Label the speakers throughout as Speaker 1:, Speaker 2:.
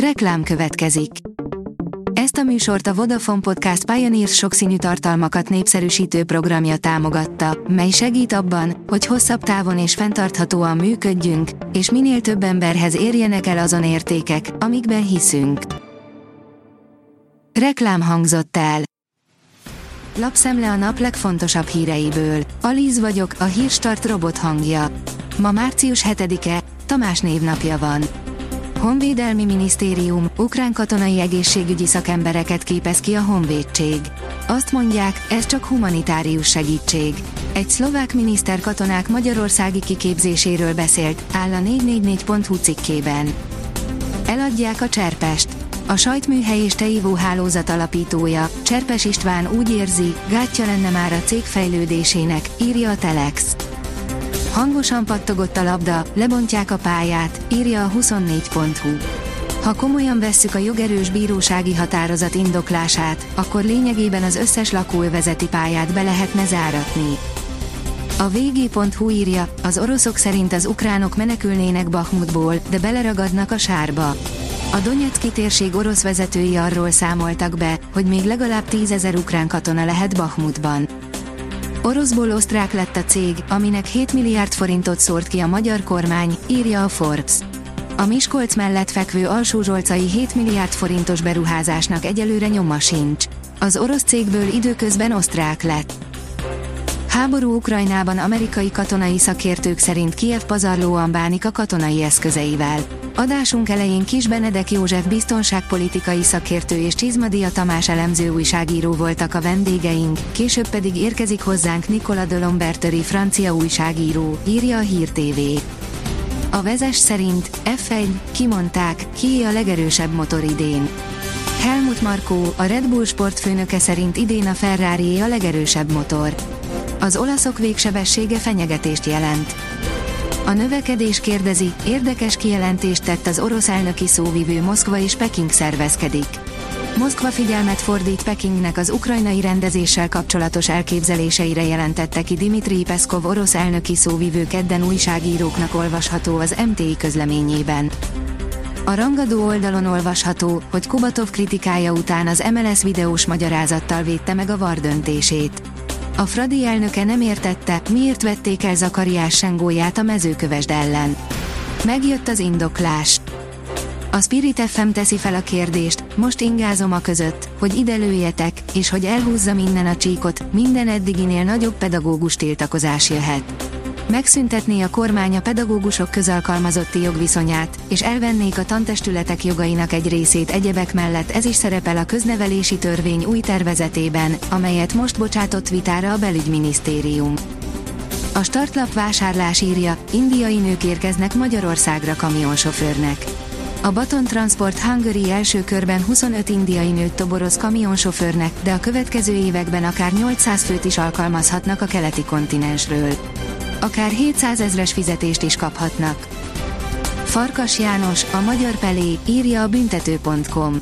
Speaker 1: Reklám következik. Ezt a műsort a Vodafone Podcast Pioneers sokszínű tartalmakat népszerűsítő programja támogatta, mely segít abban, hogy hosszabb távon és fenntarthatóan működjünk, és minél több emberhez érjenek el azon értékek, amikben hiszünk. Reklám hangzott el. Lapszemle a nap legfontosabb híreiből. Alíz vagyok, a hírstart robot hangja. Ma március 7-e, Tamás névnapja van. Honvédelmi Minisztérium, ukrán katonai egészségügyi szakembereket képez ki a honvédség. Azt mondják, ez csak humanitárius segítség. Egy szlovák miniszter katonák magyarországi kiképzéséről beszélt, áll a 444.hu cikkében. Eladják a cserpest. A sajtműhely és teívó hálózat alapítója, Cserpes István úgy érzi, gátja lenne már a cég fejlődésének, írja a Telex. Hangosan pattogott a labda, lebontják a pályát, írja a 24.hu. Ha komolyan vesszük a jogerős bírósági határozat indoklását, akkor lényegében az összes lakóövezeti pályát be lehetne záratni. A vg.hu írja, az oroszok szerint az ukránok menekülnének Bakhmutból, de beleragadnak a sárba. A Donetszki térség orosz vezetői arról számoltak be, hogy még legalább tízezer ukrán katona lehet Bakhmutban. Oroszból osztrák lett a cég, aminek 7 milliárd forintot szórt ki a magyar kormány, írja a Forbes. A Miskolc mellett fekvő alsózsolcai 7 milliárd forintos beruházásnak egyelőre nyoma sincs. Az orosz cégből időközben osztrák lett. Háború Ukrajnában amerikai katonai szakértők szerint Kiev pazarlóan bánik a katonai eszközeivel. Adásunk elején Kis Benedek József biztonságpolitikai szakértő és Csizmadia Tamás elemző újságíró voltak a vendégeink, később pedig érkezik hozzánk Nicola de Lombertori francia újságíró, írja a Hír TV. A vezes szerint F1, kimondták, kié a legerősebb motor idén. Helmut Markó, a Red Bull sportfőnöke szerint idén a Ferrari a legerősebb motor. Az olaszok végsebessége fenyegetést jelent. A növekedés kérdezi, érdekes kijelentést tett az orosz elnöki szóvivő Moszkva és Peking szervezkedik. Moszkva figyelmet fordít Pekingnek az ukrajnai rendezéssel kapcsolatos elképzeléseire jelentette ki Dimitri Peszkov orosz elnöki szóvivő kedden újságíróknak olvasható az MTI közleményében. A rangadó oldalon olvasható, hogy Kubatov kritikája után az MLS videós magyarázattal védte meg a VAR döntését. A Fradi elnöke nem értette, miért vették el Zakariás Sengóját a mezőkövesd ellen. Megjött az indoklás. A Spirit FM teszi fel a kérdést, most ingázom a között, hogy ide lőjetek, és hogy elhúzza minden a csíkot, minden eddiginél nagyobb pedagógus tiltakozás jöhet megszüntetné a kormány a pedagógusok közalkalmazotti jogviszonyát, és elvennék a tantestületek jogainak egy részét egyebek mellett ez is szerepel a köznevelési törvény új tervezetében, amelyet most bocsátott vitára a belügyminisztérium. A startlap vásárlás írja, indiai nők érkeznek Magyarországra kamionsofőrnek. A Baton Transport Hungary első körben 25 indiai nőt toboroz kamionsofőrnek, de a következő években akár 800 főt is alkalmazhatnak a keleti kontinensről akár 700 ezres fizetést is kaphatnak. Farkas János, a Magyar Pelé, írja a büntető.com.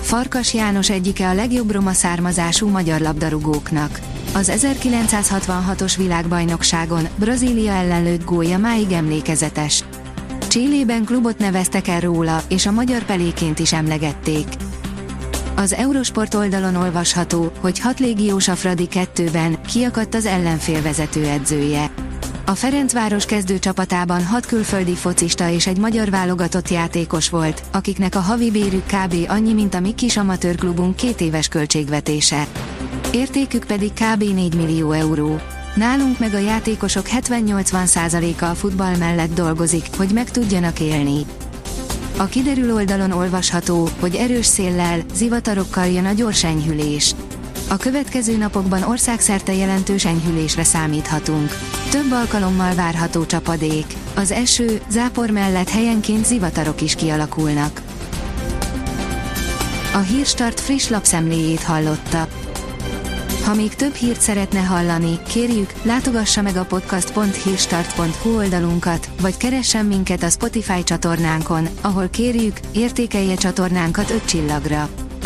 Speaker 1: Farkas János egyike a legjobb roma származású magyar labdarúgóknak. Az 1966-os világbajnokságon Brazília ellen lőtt gólya máig emlékezetes. Csillében klubot neveztek el róla, és a magyar peléként is emlegették. Az Eurosport oldalon olvasható, hogy hat légiós a Fradi 2-ben kiakadt az ellenfél vezetőedzője. A Ferencváros kezdő csapatában hat külföldi focista és egy magyar válogatott játékos volt, akiknek a havi bérük kb. annyi, mint a mi kis amatőr klubunk két éves költségvetése. Értékük pedig kb. 4 millió euró. Nálunk meg a játékosok 70-80%-a a futball mellett dolgozik, hogy meg tudjanak élni. A kiderül oldalon olvasható, hogy erős széllel, zivatarokkal jön a gyors enyhülés. A következő napokban országszerte jelentős enyhülésre számíthatunk. Több alkalommal várható csapadék. Az eső, zápor mellett helyenként zivatarok is kialakulnak. A Hírstart friss lapszemléjét hallotta. Ha még több hírt szeretne hallani, kérjük, látogassa meg a podcast.hírstart.hu oldalunkat, vagy keressen minket a Spotify csatornánkon, ahol kérjük, értékelje csatornánkat 5 csillagra.